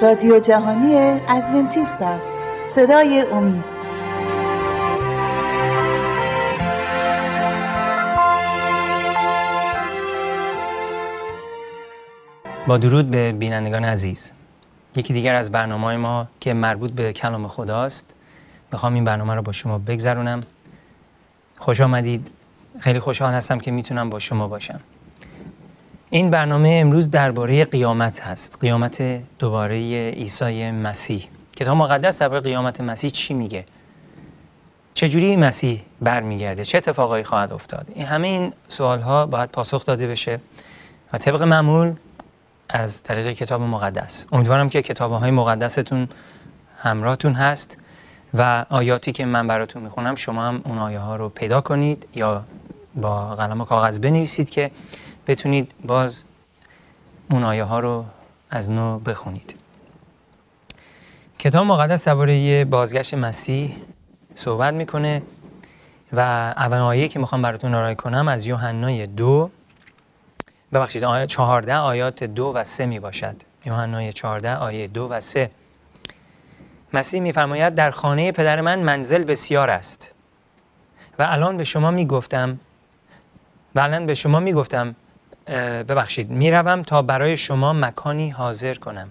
رادیو جهانی ادونتیست است. صدای امید. با درود به بینندگان عزیز. یکی دیگر از برنامه ما که مربوط به کلام خداست. می‌خوام این برنامه رو با شما بگذرونم. خوش آمدید. خیلی خوشحال هستم که می‌تونم با شما باشم. این برنامه امروز درباره قیامت هست. قیامت دوباره عیسی مسیح. کتاب مقدس درباره قیامت مسیح چی میگه؟ چجوری مسیح برمیگرده؟ چه اتفاقایی خواهد افتاد؟ این همه این سوال ها باید پاسخ داده بشه و طبق معمول از طریق کتاب مقدس. امیدوارم که کتاب های مقدستون همراهتون هست و آیاتی که من براتون می‌خونم شما هم اون آیه ها رو پیدا کنید یا با قلم و کاغذ بنویسید که بتونید باز اون آیه ها رو از نو بخونید. کتاب مقدس درباره بازگشت مسیح صحبت می‌کنه و اول آیه که می‌خوام براتون آرای کنم از یوحنای دو. ببخشید آیه چهارده آیات دو و سه می باشد یوحنای چهارده آیه دو و سه. مسیح میفرماید در خانه پدر من منزل بسیار است. و الان به شما می‌گفتم و الان به شما می‌گفتم ببخشید می‌روم تا برای شما مکانی حاضر کنم.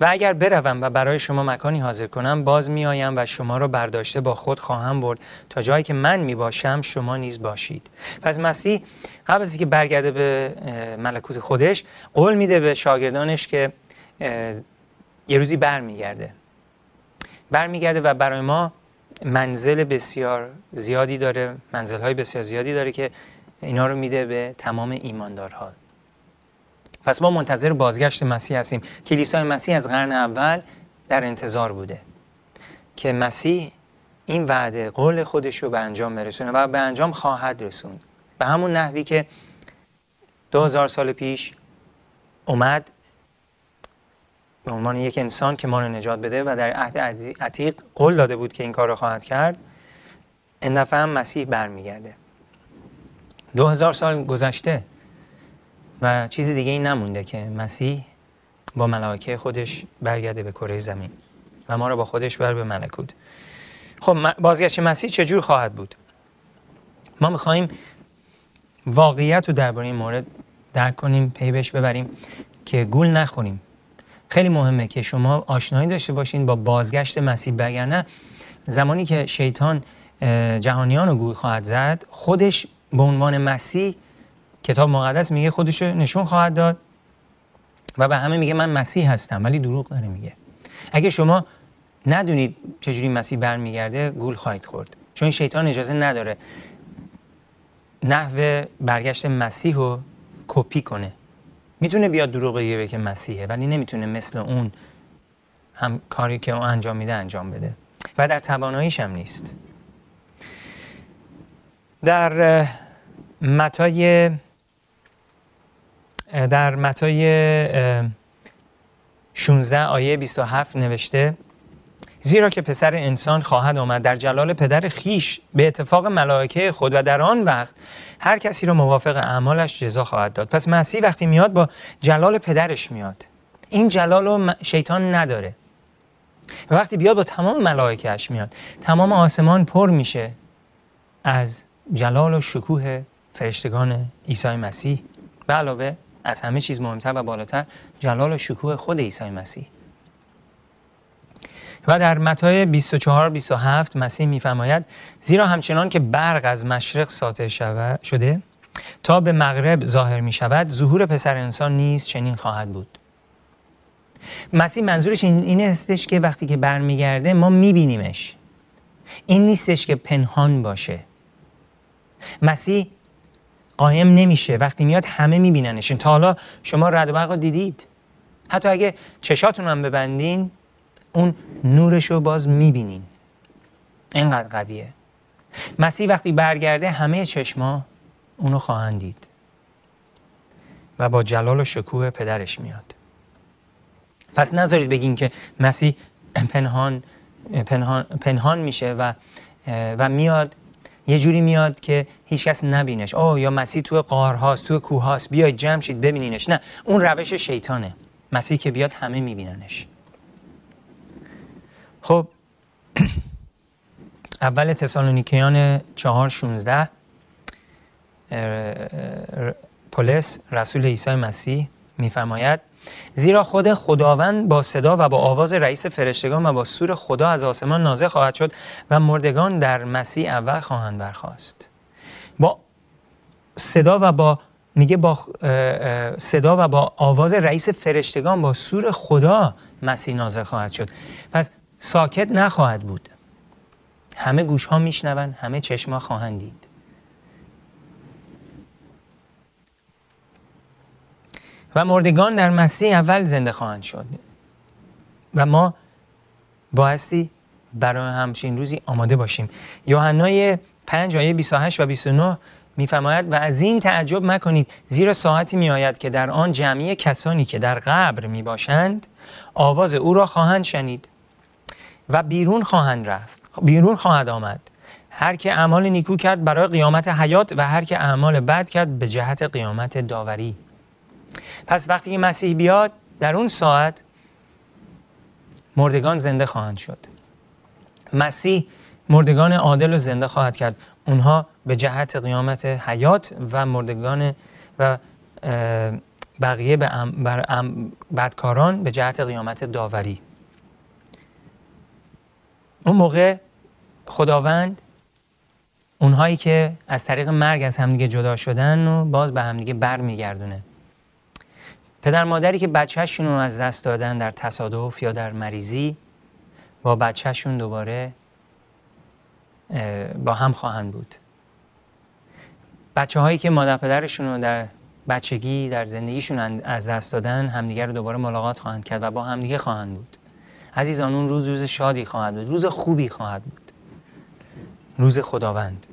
و اگر بروم و برای شما مکانی حاضر کنم باز میآیم و شما را برداشته با خود خواهم برد تا جایی که من می باشم شما نیز باشید. پس مسیح قبل از اینکه برگرده به ملکوت خودش قول میده به شاگردانش که یه روزی برمیگرده. برمیگرده و برای ما منزل بسیار زیادی داره منزل های بسیار زیادی داره که اینا رو میده به تمام ایماندارها. پس ما منتظر بازگشت مسیح هستیم. کلیسای مسیح از قرن اول در انتظار بوده که مسیح این وعده قول خودش رو به انجام برسونه و به انجام خواهد رسوند. به همون نحوی که دو هزار سال پیش اومد به عنوان یک انسان که ما رو نجات بده و در عهد عتیق قول داده بود که این کار رو خواهد کرد این دفعه هم مسیح برمیگرده. دو هزار سال گذشته و چیزی دیگه این نمونده که مسیح با ملائکه خودش برگرده به کره زمین و ما رو با خودش بر به ملکوت. خب بازگشت مسیح چجور خواهد بود؟ ما می‌خواهیم واقعیت رو درباره این مورد درک کنیم پی بهش ببریم که گول نخوریم. خیلی مهمه که شما آشنایی داشته باشین با بازگشت مسیح نه زمانی که شیطان جهانیان رو گول خواهد زد خودش به عنوان مسیح کتاب مقدس میگه خودش نشون خواهد داد و به همه میگه من مسیح هستم ولی دروغ داره میگه. اگه شما ندونید چجوری مسیح برمیگرده گول خواهید خورد. چون شیطان اجازه نداره نحو برگشت مسیح رو کپی کنه. می‌تونه بیاد دروغ بگه که مسیحه ولی نمی‌تونه مثل اون هم کاری که اون انجام میده انجام بده. و در تواناییش هم نیست. در متای در متای 16 آیه 27 نوشته زیرا که پسر انسان خواهد آمد در جلال پدر خیش به اتفاق ملائکه خود و در آن وقت هر کسی رو موافق اعمالش جزا خواهد داد. پس مسیح وقتی میاد با جلال پدرش میاد. این جلال رو شیطان نداره. و وقتی بیاد با تمام ملائکهش میاد تمام آسمان پر میشه از جلال و شکوه فرشتگان عیسی مسیح. به علاوه از همه چیز مهمتر و بالاتر جلال و شکوه خود عیسی مسیح. و در متای 24 27 مسیح میفرماید زیرا همچنان که برق از مشرق ساطع شده تا به مغرب ظاهر می شود ظهور پسر انسان نیز چنین خواهد بود. مسیح منظورش این اینه هستش که وقتی که برمیگرده ما میبینیمش. این نیستش که پنهان باشه. مسیح قایم نمیشه. وقتی میاد همه میبیننشین تا حالا شما رد برق دیدید. حتی اگه چشاتون هم ببندین اون نورش رو باز می‌بینین. اینقدر قویه. مسیح وقتی برگرده همه چشما اونو خواهند دید. و با جلال و شکوه پدرش میاد. پس نذارید بگین که مسیح پنهان پنهان, پنهان میشه و و میاد یه جوری میاد که هیچکس نبینش. اوه یا مسیح تو قارهاست تو کوههاست. بیاید جمع شید ببینینش. نه اون روش شیطانه. مسیح که بیاد همه میبیننش. خب اول تسالونیکیان چهار شونزده پولس رسول عیسی مسیح میفرماید زیرا خود خداوند با صدا و با آواز رئیس فرشتگان و با سور خدا از آسمان نازل خواهد شد و مردگان در مسیح اول خواهند برخواست با صدا و با میگه با صدا و با آواز رئیس فرشتگان با سور خدا مسیح نازل خواهد شد. پس ساکت نخواهد بود. همه گوش ها میشنون همه چشم خواهند دید. و مردگان در مسیح اول زنده خواهند شد. و ما بایستی برای همچین روزی آماده باشیم. یوحنای 5 آیه 28 و 29 میفرماید و از این تعجب مکنید زیرا ساعتی میآید که در آن جمعی کسانی که در قبر می باشند آواز او را خواهند شنید و بیرون خواهند رفت. بیرون خواهد آمد. هر که اعمال نیکو کرد برای قیامت حیات و هر که اعمال بد کرد به جهت قیامت داوری. پس وقتی که مسیح بیاد در اون ساعت مردگان زنده خواهند شد. مسیح مردگان عادل و زنده خواهد کرد. اونها به جهت قیامت حیات و مردگان و بقیه بر بدکاران به جهت قیامت داوری. اون موقع خداوند اونهایی که از طریق مرگ از همدیگه جدا شدن و باز به همدیگه بر میگردونه پدر مادری که بچهشون رو از دست دادن در تصادف یا در مریضی با بچهشون دوباره با هم خواهند بود. بچه هایی که مادر پدرشون رو در بچگی در زندگیشون از دست دادن همدیگر رو دوباره ملاقات خواهند کرد و با همدیگه خواهند بود. عزیزان اون روز روز شادی خواهد بود. روز خوبی خواهد بود. روز خداوند.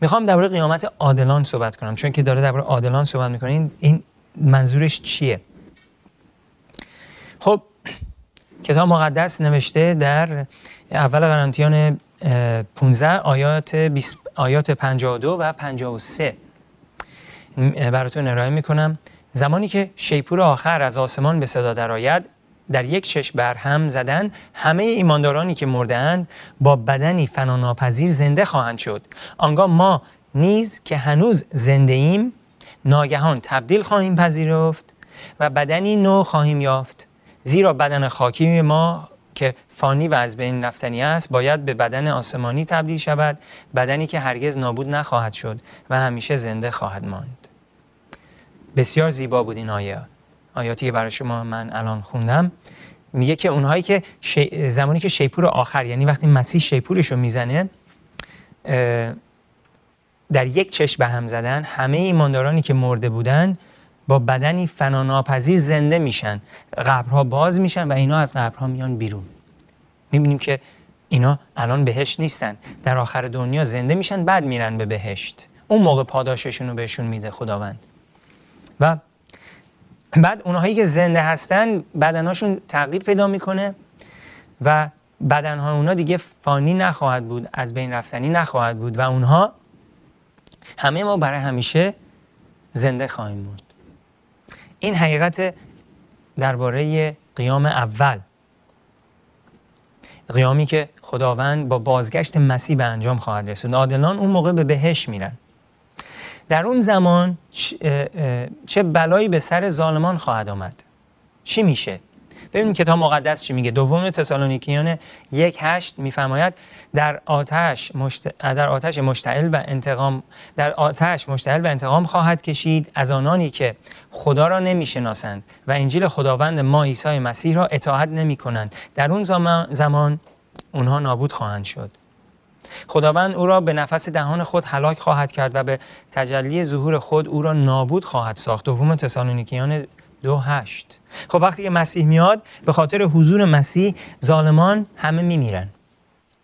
می‌خوام درباره قیامت عادلان صحبت کنم چون که داره درباره عادلان صحبت می‌کنه. این منظورش چیه؟ خب کتاب مقدس نوشته در اول قرنتیان 15 آیات 20 آیات 52 و 53 براتون ارائه می‌کنم. زمانی که شیپور آخر از آسمان به صدا درآید در یک چشم بر هم زدن همه ایماندارانی که مردهاند با بدنی فناناپذیر زنده خواهند شد. آنگاه ما نیز که هنوز زنده ایم ناگهان تبدیل خواهیم پذیرفت و بدنی نو خواهیم یافت. زیرا بدن خاکی ما که فانی و از بین رفتنی است باید به بدن آسمانی تبدیل شود بدنی که هرگز نابود نخواهد شد و همیشه زنده خواهد ماند. بسیار زیبا بود این آیه. آیاتی که برای شما من الان خوندم. میگه که اونهایی که زمانی که شیپور آخر یعنی وقتی مسیح شیپورش رو می‌زنه در یک چشم به هم زدن همه ایماندارانی که مرده بودن با بدنی فناناپذیر زنده میشن. قبرها باز میشن و اینا از قبرها میان بیرون. می‌بینیم که اینا الان بهشت نیستن. در آخر دنیا زنده میشن بعد میرن به بهشت. اون موقع پاداششون رو بهشون میده خداوند. و بعد اونهایی که زنده هستن بدنهاشون تغییر پیدا می‌کنه و بدنها اونا دیگه فانی نخواهد بود از بین رفتنی نخواهد بود. و اونها همه ما برای همیشه زنده خواهیم بود. این حقیقت درباره قیام اول. قیامی که خداوند با بازگشت مسیح به انجام خواهد رسوند. عادلان اون موقع به بهش میرن. در اون زمان چه بلایی به سر ظالمان خواهد آمد. چی میشه؟ ببینیم کتاب مقدس چی میگه. دوم تسالونیکیان یک هشت میفرماید در آتش مشت... در آتش مشتعل و انتقام در آتش مشتعل و انتقام خواهد کشید از آنانی که خدا را نمی‌شناسند و انجیل خداوند ما عیسی مسیح را اطاعت نمی کنند در اون زمان اونها نابود خواهند شد. خداوند او را به نفس دهان خود هلاک خواهد کرد و به تجلی ظهور خود او را نابود خواهد ساخت. دوم تسالونیکیان دو هشت. خب وقتی که مسیح میاد به خاطر حضور مسیح ظالمان همه میمیرن.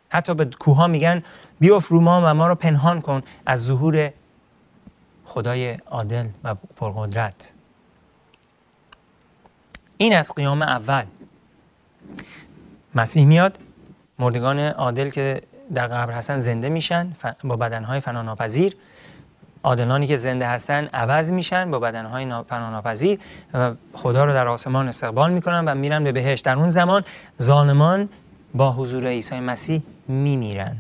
حتی به کوها میگن بیاف رو ما و ما رو پنهان کن از ظهور خدای عادل و پرقدرت. این از قیام اول. مسیح میاد مردگان عادل که در قبر هستن زنده میشن با بدنهای فناناپذیر. عادلانی که زنده هستن عوض میشن با بدنهای پناهناپذیر و خدا رو در آسمان استقبال می‌کنن و میرن به بهشت. در اون زمان ظالمان با حضور عیسی مسیح میمیرن.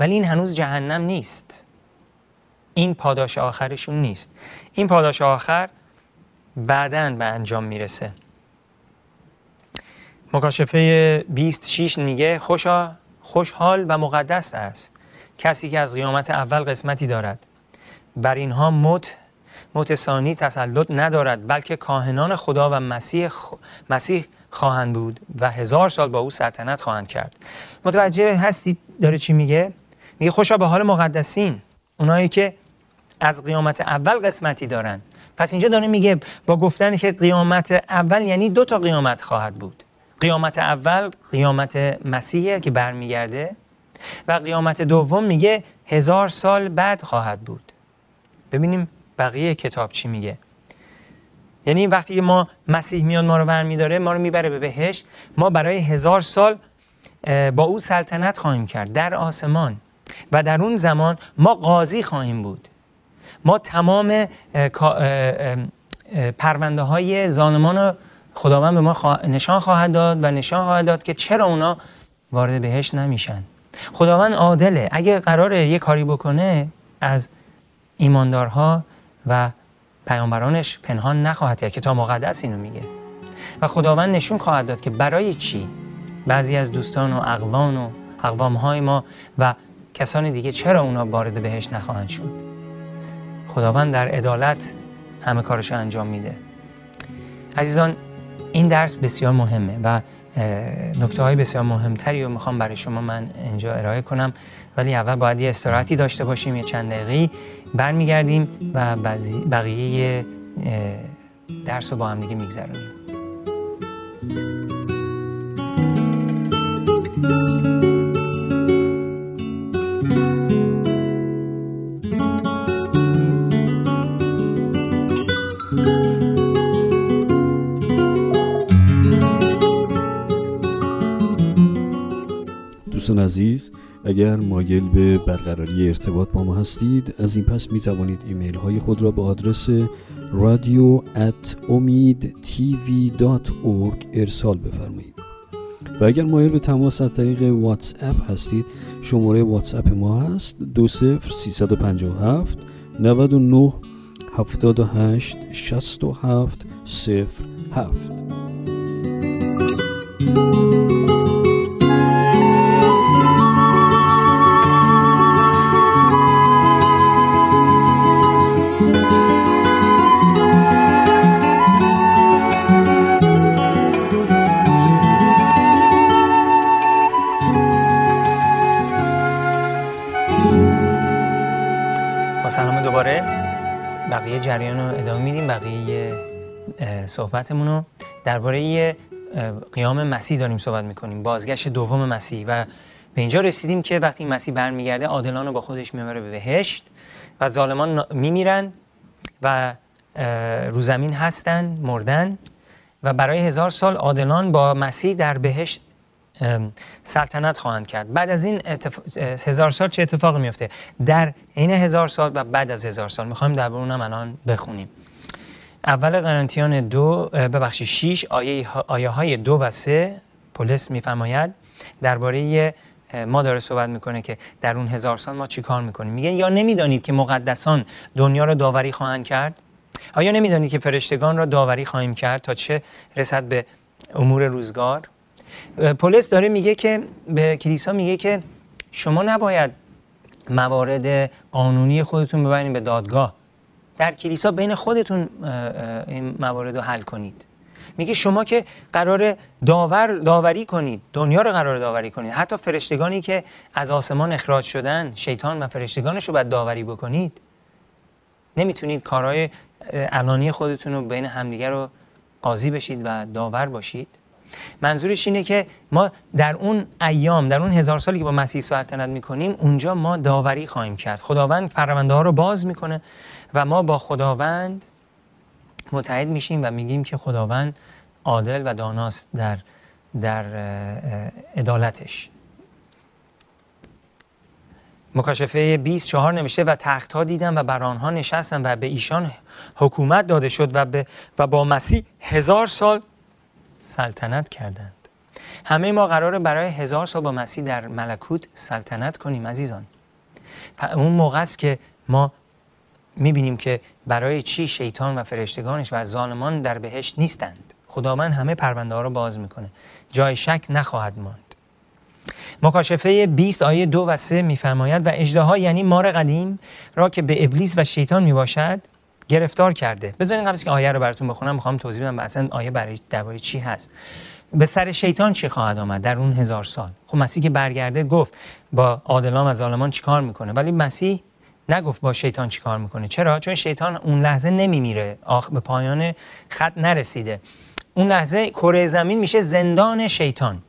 ولی این هنوز جهنم نیست. این پاداش آخرشون نیست. این پاداش آخر بعدا به انجام می‌رسه. مکاشفه 26 میگه خوشا خوشحال و مقدس است. کسی که از قیامت اول قسمتی دارد. بر اینها موت موت ثانی تسلط ندارد بلکه کاهنان خدا و مسیح, مسیح خواهند بود و هزار سال با او سلطنت خواهند کرد. متوجه هستید داره چی میگه؟ میگه خوشا به حال مقدسین اونایی که از قیامت اول قسمتی دارن. پس اینجا داره میگه با گفتن که قیامت اول یعنی دو تا قیامت خواهد بود. قیامت اول قیامت مسیحه که برمیگرده و قیامت دوم میگه هزار سال بعد خواهد بود. ببینیم بقیه کتاب چی میگه. یعنی وقتی ما مسیح میاد ما رو برمیداره ما رو می‌بره به بهشت ما برای هزار سال با او سلطنت خواهیم کرد در آسمان و در اون زمان ما قاضی خواهیم بود. ما تمام پرونده های زانمان رو خداوند به ما نشان خواهد داد و نشان خواهد داد که چرا اونا وارد بهش نمیشن. خداوند عادله. اگه قراره یه کاری بکنه از ایماندارها و پیامبرانش پنهان نخواهد کرد تا مقدس اینو میگه. و خداوند نشون خواهد داد که برای چی بعضی از دوستان و اقوان و اقوام های ما و کسان دیگه چرا اونا وارد بهش نخواهند شد؟ خداوند در عدالت همه کارش انجام میده. عزیزان این درس بسیار مهمه و نکته های بسیار مهمتری رو می‌خوام برای شما من اینجا ارائه کنم. ولی اول باید یه استراحتی داشته باشیم یه چند دقیقی برمیگردیم و بقیه درس رو با هم دیگه میگذرونیم. عزیز اگر مایل به برقراری ارتباط با ما هستید از این پس می توانید ایمیل های خود را به آدرس رادیو ارسال بفرمایید. و اگر مایل به تماس از طریق واتس اپ هستید شماره واتس اپ ما هست 20357 99 78 67 07 جریان رو ادامه میدیم بقیه صحبتمون رو. درباره قیام مسیح داریم صحبت می‌کنیم. بازگشت دوم مسیح. و به اینجا رسیدیم که وقتی مسیح برمیگرده عادلان رو با خودش می‌بره به بهشت و ظالمان میمیرن و رو زمین هستن مردن. و برای هزار سال عادلان با مسیح در بهشت سلطنت خواهند کرد. بعد از این هزار سال چه اتفاقی میفته؟ در عین هزار سال و بعد از هزار سال. می‌خوایم در اونم الان بخونیم. اول قرنتیان دو ببخشید شیش آیه, آیه های دو و سه پولس میفرماید درباره ما داره صحبت می‌کنه که در اون هزار سال ما چی کار می‌کنیم. میگه یا نمی‌دانید که مقدسان دنیا را داوری خواهند کرد؟ آیا نمی‌دانید که فرشتگان را داوری خواهیم کرد تا چه رسد به امور روزگار؟ پولس داره میگه که به کلیسا میگه که شما نباید موارد قانونی خودتون ببرین به دادگاه. در کلیسا بین خودتون این موارد رو حل کنید. میگه شما که قرار داور داوری کنید دنیا رو قرار داوری کنید. حتی فرشتگانی که از آسمان اخراج شدن شیطان و فرشتگانش رو باید داوری بکنید. نمی‌تونید کارهای علانی خودتون رو بین همدیگر رو قاضی بشید و داور باشید. منظورش اینه که ما در اون ایام در اون هزار سالی که با مسیح سلطنت می‌کنیم اونجا ما داوری خواهیم کرد. خداوند پرونده ها رو باز می‌کنه و ما با خداوند متحد میشیم و میگیم که خداوند عادل و داناست در در عدالتش. مکاشفه 24 نوشته و تخت ها دیدم و بر آنها نشستم و به ایشان حکومت داده شد و, به و با مسیح هزار سال سلطنت کردند. همه ما قراره برای هزار سال با مسیح در ملکوت سلطنت کنیم عزیزان. اون موقع است که ما می‌بینیم که برای چی شیطان و فرشتگانش و ظالمان در بهشت نیستند. خداوند همه پرونده ها رو باز می‌کنه. جای شک نخواهد ماند. مکاشفه 20 آیه دو و سه میفرماید و اجدها یعنی مار قدیم را که به ابلیس و شیطان می‌باشد گرفتار کرده. بذارین قبل که آیه رو براتون بخونم می‌خوام توضیح بدم اصلا آیه برای درباره چی هست. به سر شیطان چی خواهد آمد در اون هزار سال؟ خب مسیح که برگرده گفت با عادلان و ظالمان چیکار می‌کنه؟ ولی مسیح نگفت با شیطان چیکار می‌کنه. چرا؟ چون شیطان اون لحظه نمیمیره. آخ به پایان خط نرسیده. اون لحظه کره زمین میشه زندان شیطان.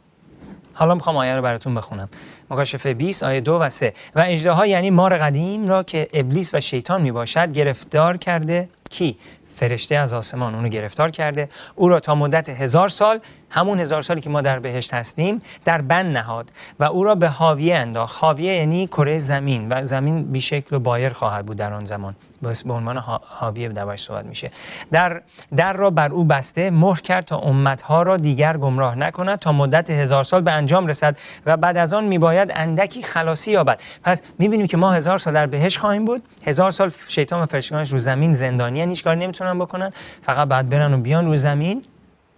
حالا می‌خوام آیه رو براتون بخونم. مکاشفه 20 آیه 2 و 3 و اجدها یعنی مار قدیم را که ابلیس و شیطان می‌باشد گرفتار کرده. کی؟ فرشته از آسمان اونو گرفتار کرده. او را تا مدت هزار سال همون هزار سالی که ما در بهشت هستیم در بند نهاد و او را به حاویه انداخت. حاویه یعنی کره زمین و زمین بیشکل و بایر خواهد بود در آن زمان. به عنوان حاویه دربارش صحبت میشه. در در را بر او بسته مهر کرد تا امتها را دیگر گمراه نکند تا مدت هزار سال به انجام رسد و بعد از آن میباید اندکی خلاصی یابد. پس می‌بینیم که ما هزار سال در بهش خواهیم بود. هزار سال شیطان و فرشتگانش رو زمین زندانی هیچ کاری نمی‌تونن بکنن. فقط بعد برن و بیان رو زمین.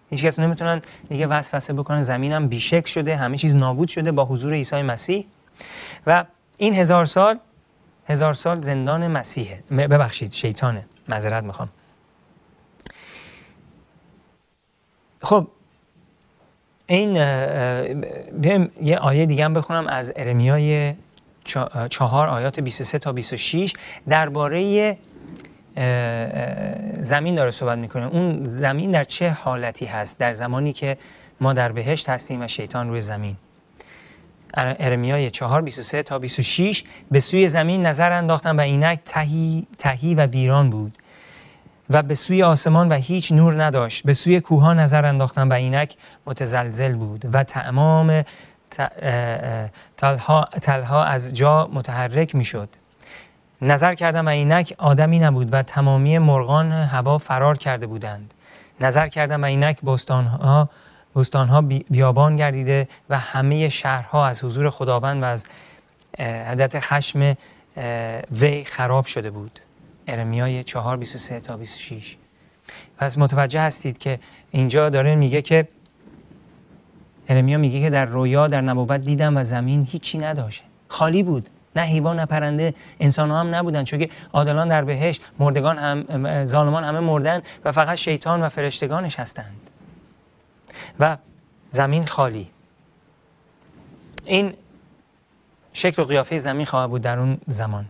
هیچ کس نمی‌تونن دیگه وسوسه بکنن. زمینم بیشک شده همه چیز نابود شده با حضور عیسی مسیح. و این هزار سال هزار سال زندان مسیحه. ببخشید شیطانه. معذرت می‌خوام. خب این یه آیه دیگه هم بخونم از ارمیای چهار آیات 23 تا 26 درباره زمین داره صحبت می‌کنه. اون زمین در چه حالتی هست؟ در زمانی که ما در بهشت هستیم و شیطان روی زمین. ارمیای 4 23 تا 26 به سوی زمین نظر انداختن و اینک تهی, تهی و بیران بود. و به سوی آسمان و هیچ نور نداشت. به سوی کوها نظر انداختن و اینک متزلزل بود. و تمام تلها, تلها از جا متحرک می‌شد. نظر کردم و اینک آدمی نبود و تمامی مرغان هوا فرار کرده بودند. نظر کردم و اینک بستانها بستانها بیابان گردیده و همه شهرها از حضور خداوند و از عدت خشم وی خراب شده بود. ارمیای 4 23 تا 26 پس متوجه هستید که اینجا داره میگه که ارمیا میگه که در رویا در نبوت دیدم و زمین هیچی نداشت. خالی بود. نه حیوان نه پرنده. انسان ها هم نبودن. چون که عادلان در بهشت مردگان هم ظالمان همه مردن و فقط شیطان و فرشتگانش هستند. و زمین خالی. این شکل و قیافه زمین خواهد بود در اون زمان.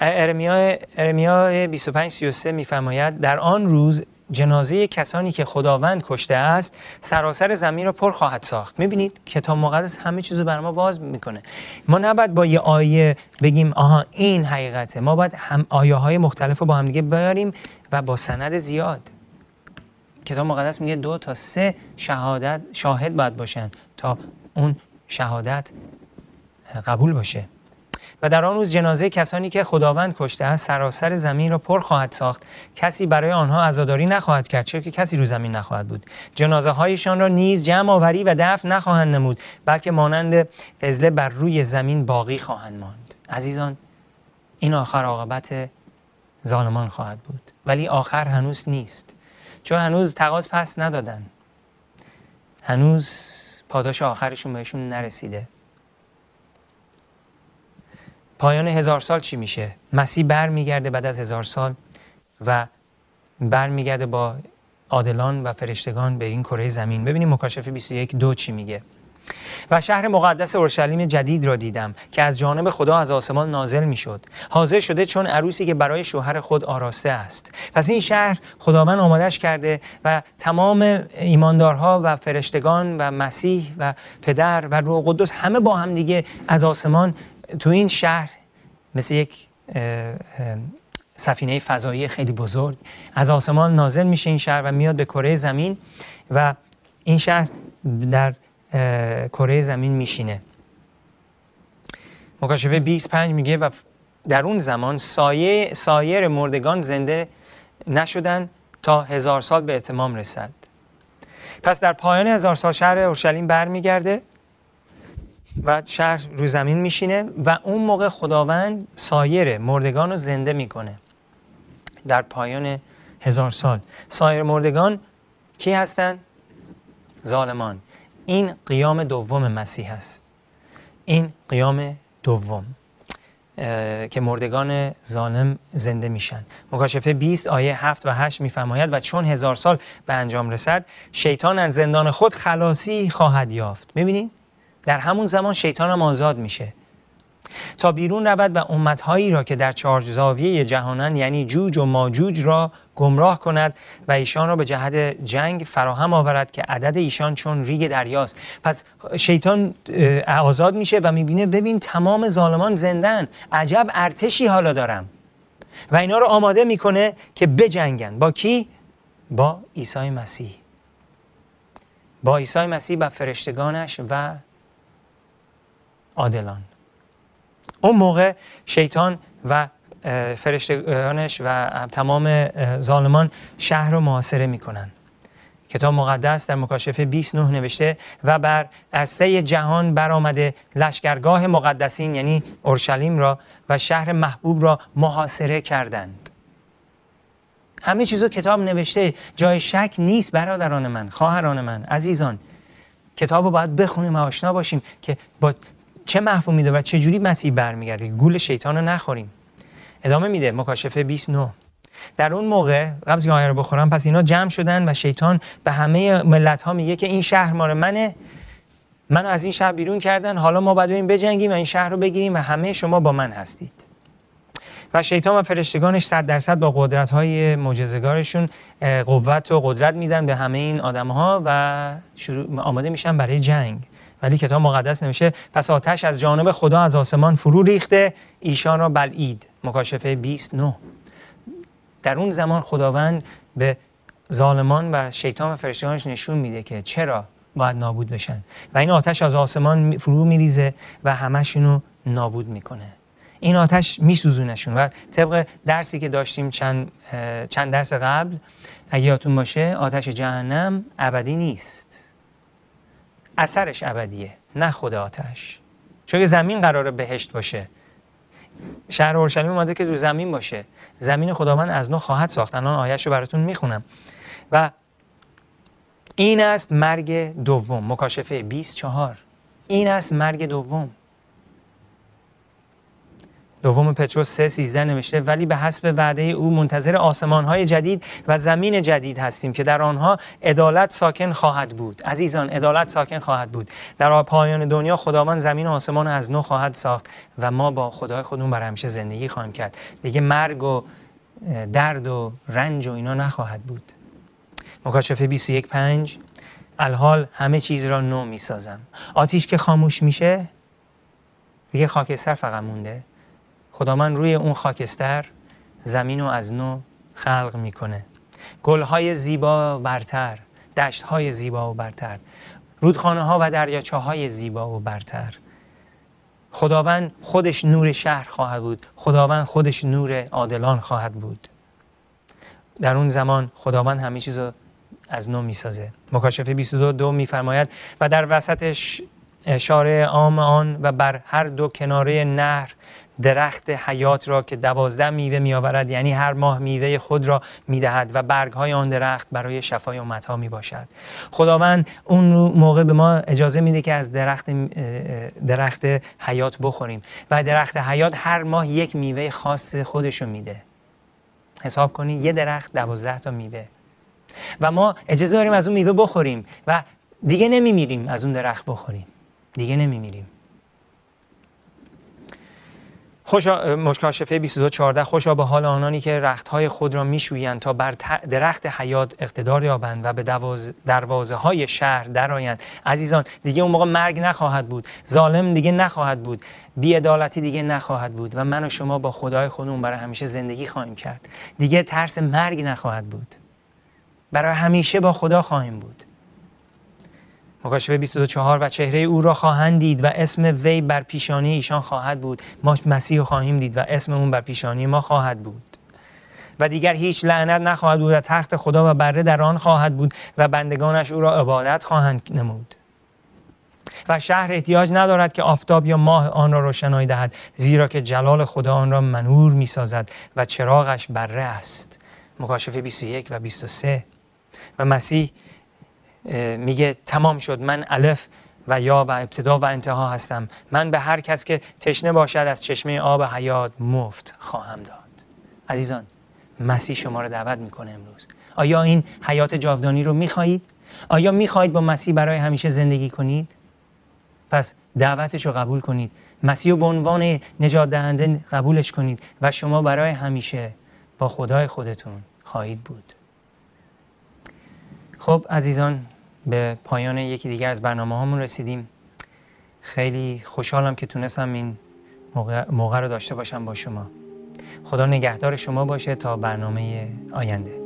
ارمیا ارمیا 25 33 میفرماید در آن روز جنازه کسانی که خداوند کشته است سراسر زمین را پر خواهد ساخت. می‌بینید کتاب مقدس همه چیز رو بر ما باز می‌کنه. ما نباید با یه آیه بگیم آها این حقیقته. ما باید هم آیه های مختلف رو با هم دیگه بیاریم و با سند زیاد. کتاب مقدس میگه دو تا سه شهادت شاهد باید باشن تا اون شهادت قبول باشه. و در آن روز جنازه کسانی که خداوند کشته است سراسر زمین را پر خواهد ساخت. کسی برای آنها عزاداری نخواهد کرد چرا که کسی رو زمین نخواهد بود. جنازه هایشان را نیز جمع آوری و دفن نخواهند نمود بلکه مانند فضله بر روی زمین باقی خواهند ماند. عزیزان این آخر عاقبت ظالمان خواهد بود. ولی آخر هنوز نیست. چون هنوز تقاض پس ندادن. هنوز پاداش آخرشون بهشون نرسیده. پایان هزار سال چی میشه؟ مسیح بر میگرده بعد از هزار سال و بر میگرده با عادلان و فرشتگان به این کره زمین. ببینیم مکاشفه 21 دو چی میگه. و شهر مقدس اورشلیم جدید را دیدم که از جانب خدا از آسمان نازل می‌شد. حاضر شده چون عروسی که برای شوهر خود آراسته است. پس این شهر خداوند آمادش کرده و تمام ایماندارها و فرشتگان و مسیح و پدر و روح قدس همه با هم دیگه از آسمان تو این شهر مثل یک سفینه فضایی خیلی بزرگ از آسمان نازل میشه این شهر و میاد به کره زمین و این شهر در کره زمین میشینه. مکاشفه 25 میگه و در اون زمان سایه سایر مردگان زنده نشدن تا هزار سال به اتمام رسد. پس در پایان هزار سال شهر اورشلیم برمیگرده و شهر رو زمین میشینه و اون موقع خداوند سایر مردگان رو زنده می‌کنه. در پایان هزار سال. سایر مردگان کی هستند؟ ظالمان. این قیام دوم مسیح است. این قیام دوم که مردگان ظالم زنده میشن. مکاشفه 20 آیه 7 و 8 میفرماید و چون هزار سال به انجام رسد شیطان از زندان خود خلاصی خواهد یافت. می‌بینید در همون زمان شیطان هم آزاد میشه. تا بیرون رود و امتهایی را که در چهار زاویه جهانند یعنی جوج و ماجوج را گمراه کند و ایشان را به جهت جنگ فراهم آورد که عدد ایشان چون ریگ دریاست. پس شیطان آزاد میشه و می‌بینه ببین تمام ظالمان زندن عجب ارتشی حالا دارم. و اینا رو آماده می‌کنه که بجنگن. با کی؟ با عیسی مسیح. با عیسی مسیح و فرشتگانش و عادلان. اون موقع شیطان و فرشتگانش و تمام ظالمان شهر رو محاصره می‌کنن. کتاب مقدس در مکاشفه 29 نوشته و بر عرصه جهان برآمده لشکرگاه مقدسین یعنی اورشلیم را و شهر محبوب را محاصره کردند. همه چیزو کتاب نوشته جای شک نیست برادران من خواهران من عزیزان. کتاب رو باید بخونیم و آشنا باشیم که با چه مفهومی داره و چه جوری مسیح برمیگرده؟ گول شیطان رو نخوریم. ادامه میده مکاشفه 29 در اون موقع قبل که آیه رو بخورم پس اینا جمع شدن و شیطان به همه ملت ها میگه که این شهر مال منه منو از این شهر بیرون کردن حالا ما باید بریم بجنگیم و این شهر رو بگیریم و همه شما با من هستید. و شیطان و فرشتگانش صد درصد با قدرت های معجزه‌گارشون قوت و قدرت میدن به همه این آدم ها و شروع آماده میشن برای جنگ. ولی کتاب مقدس نمیشه. پس آتش از جانب خدا از آسمان فرو ریخته. ایشان را بلعید مکاشفه 29 در اون زمان خداوند به ظالمان و شیطان و فرشتگانش نشون میده که چرا باید نابود بشن. و این آتش از آسمان فرو میریزه و همشونو نابود می‌کنه. این آتش میسوزونشون و طبق درسی که داشتیم چند, چند درس قبل اگه یادتون باشه آتش جهنم ابدی نیست. اثرش ابدیه نه خود آتش. چون زمین قراره بهشت باشه. شهر اورشلیم اومده که دو زمین باشه. زمین خداوند از نو خواهد ساخت. الان آیش رو براتون می‌خونم. و این است مرگ دوم. مکاشفه 24 این است مرگ دوم. دوم پتروس 3 13 نوشته ولی به حسب وعده او منتظر آسمان های جدید و زمین جدید هستیم که در آنها عدالت ساکن خواهد بود. عزیزان عدالت ساکن خواهد بود. در پایان دنیا خداوند زمین و آسمان از نو خواهد ساخت و ما با خدای خودمون بر همیشه زندگی خواهیم کرد. دیگه مرگ و درد و رنج و اینا نخواهد بود. مکاشفه 21 5 الحال همه چیز را نو می سازم آتیش که خاموش میشه دیگه خاکستر فقط مونده. خدا من روی اون خاکستر زمین رو از نو خلق می‌کنه. گلهای زیبا و برتر دشتهای زیبا و برتر رودخانه ها و دریاچه های زیبا و برتر. خداوند خودش نور شهر خواهد بود. خداوند خودش نور عادلان خواهد بود. در اون زمان خداوند همه چیز رو از نو می‌سازه. مکاشفه 22 دو میفرماید و در وسط شارع عام آن و بر هر دو کناره نهر درخت حیات را که دوازده میوه میآورد یعنی هر ماه میوه خود را می‌دهد و برگ های آن درخت برای شفای امتها می باشد خداوند اون موقع به ما اجازه میده که از درخت درخت حیات بخوریم و درخت حیات هر ماه یک میوه خاص خودشو میده. حساب کنید یه درخت دوازده تا میوه. و ما اجازه داریم از اون میوه بخوریم و دیگه نمیمیریم از اون درخت بخوریم. دیگه نمیمیریم. خوشا مشکاشفه 22 14 خوشا به حال آنانی که رختهای خود را میشویند تا بر درخت حیات اقتدار یابند و به دروازه های شهر درآیند. عزیزان دیگه اون موقع مرگ نخواهد بود. ظالم دیگه نخواهد بود. بیعدالتی دیگه نخواهد بود و من و شما با خدای خودمون برای همیشه زندگی خواهیم کرد. دیگه ترس مرگ نخواهد بود. برای همیشه با خدا خواهیم بود. مکاشفه 24 و چهره او را خواهند دید و اسم وی بر پیشانی ایشان خواهد بود. ما مسیح خواهیم دید و اسم اون بر پیشانی ما خواهد بود. و دیگر هیچ لعنت نخواهد بود و تخت خدا و بره در آن خواهد بود و بندگانش او را عبادت خواهند نمود. و شهر احتیاج ندارد که آفتاب یا ماه آن را روشنایی دهد زیرا که جلال خدا آن را منور می سازد و چراغش بره است. مکاشفه 21 و 23 و مسیح میگه تمام شد. من الف و یا و ابتدا و انتها هستم. من به هر کس که تشنه باشد از چشمه آب حیات مفت خواهم داد. عزیزان مسیح شما را دعوت می‌کنه امروز. آیا این حیات جاودانی رو می‌خواهید؟ آیا می‌خواهید با مسیح برای همیشه زندگی کنید؟ پس دعوتش رو قبول کنید. مسیح رو به عنوان نجات دهنده قبولش کنید و شما برای همیشه با خدای خودتون خواهید بود. خب عزیزان به پایان یکی دیگر از برنامه هامون رسیدیم. خیلی خوشحالم که تونستم این موقع, موقع رو داشته باشم با شما. خدا نگهدار شما باشه تا برنامه آینده.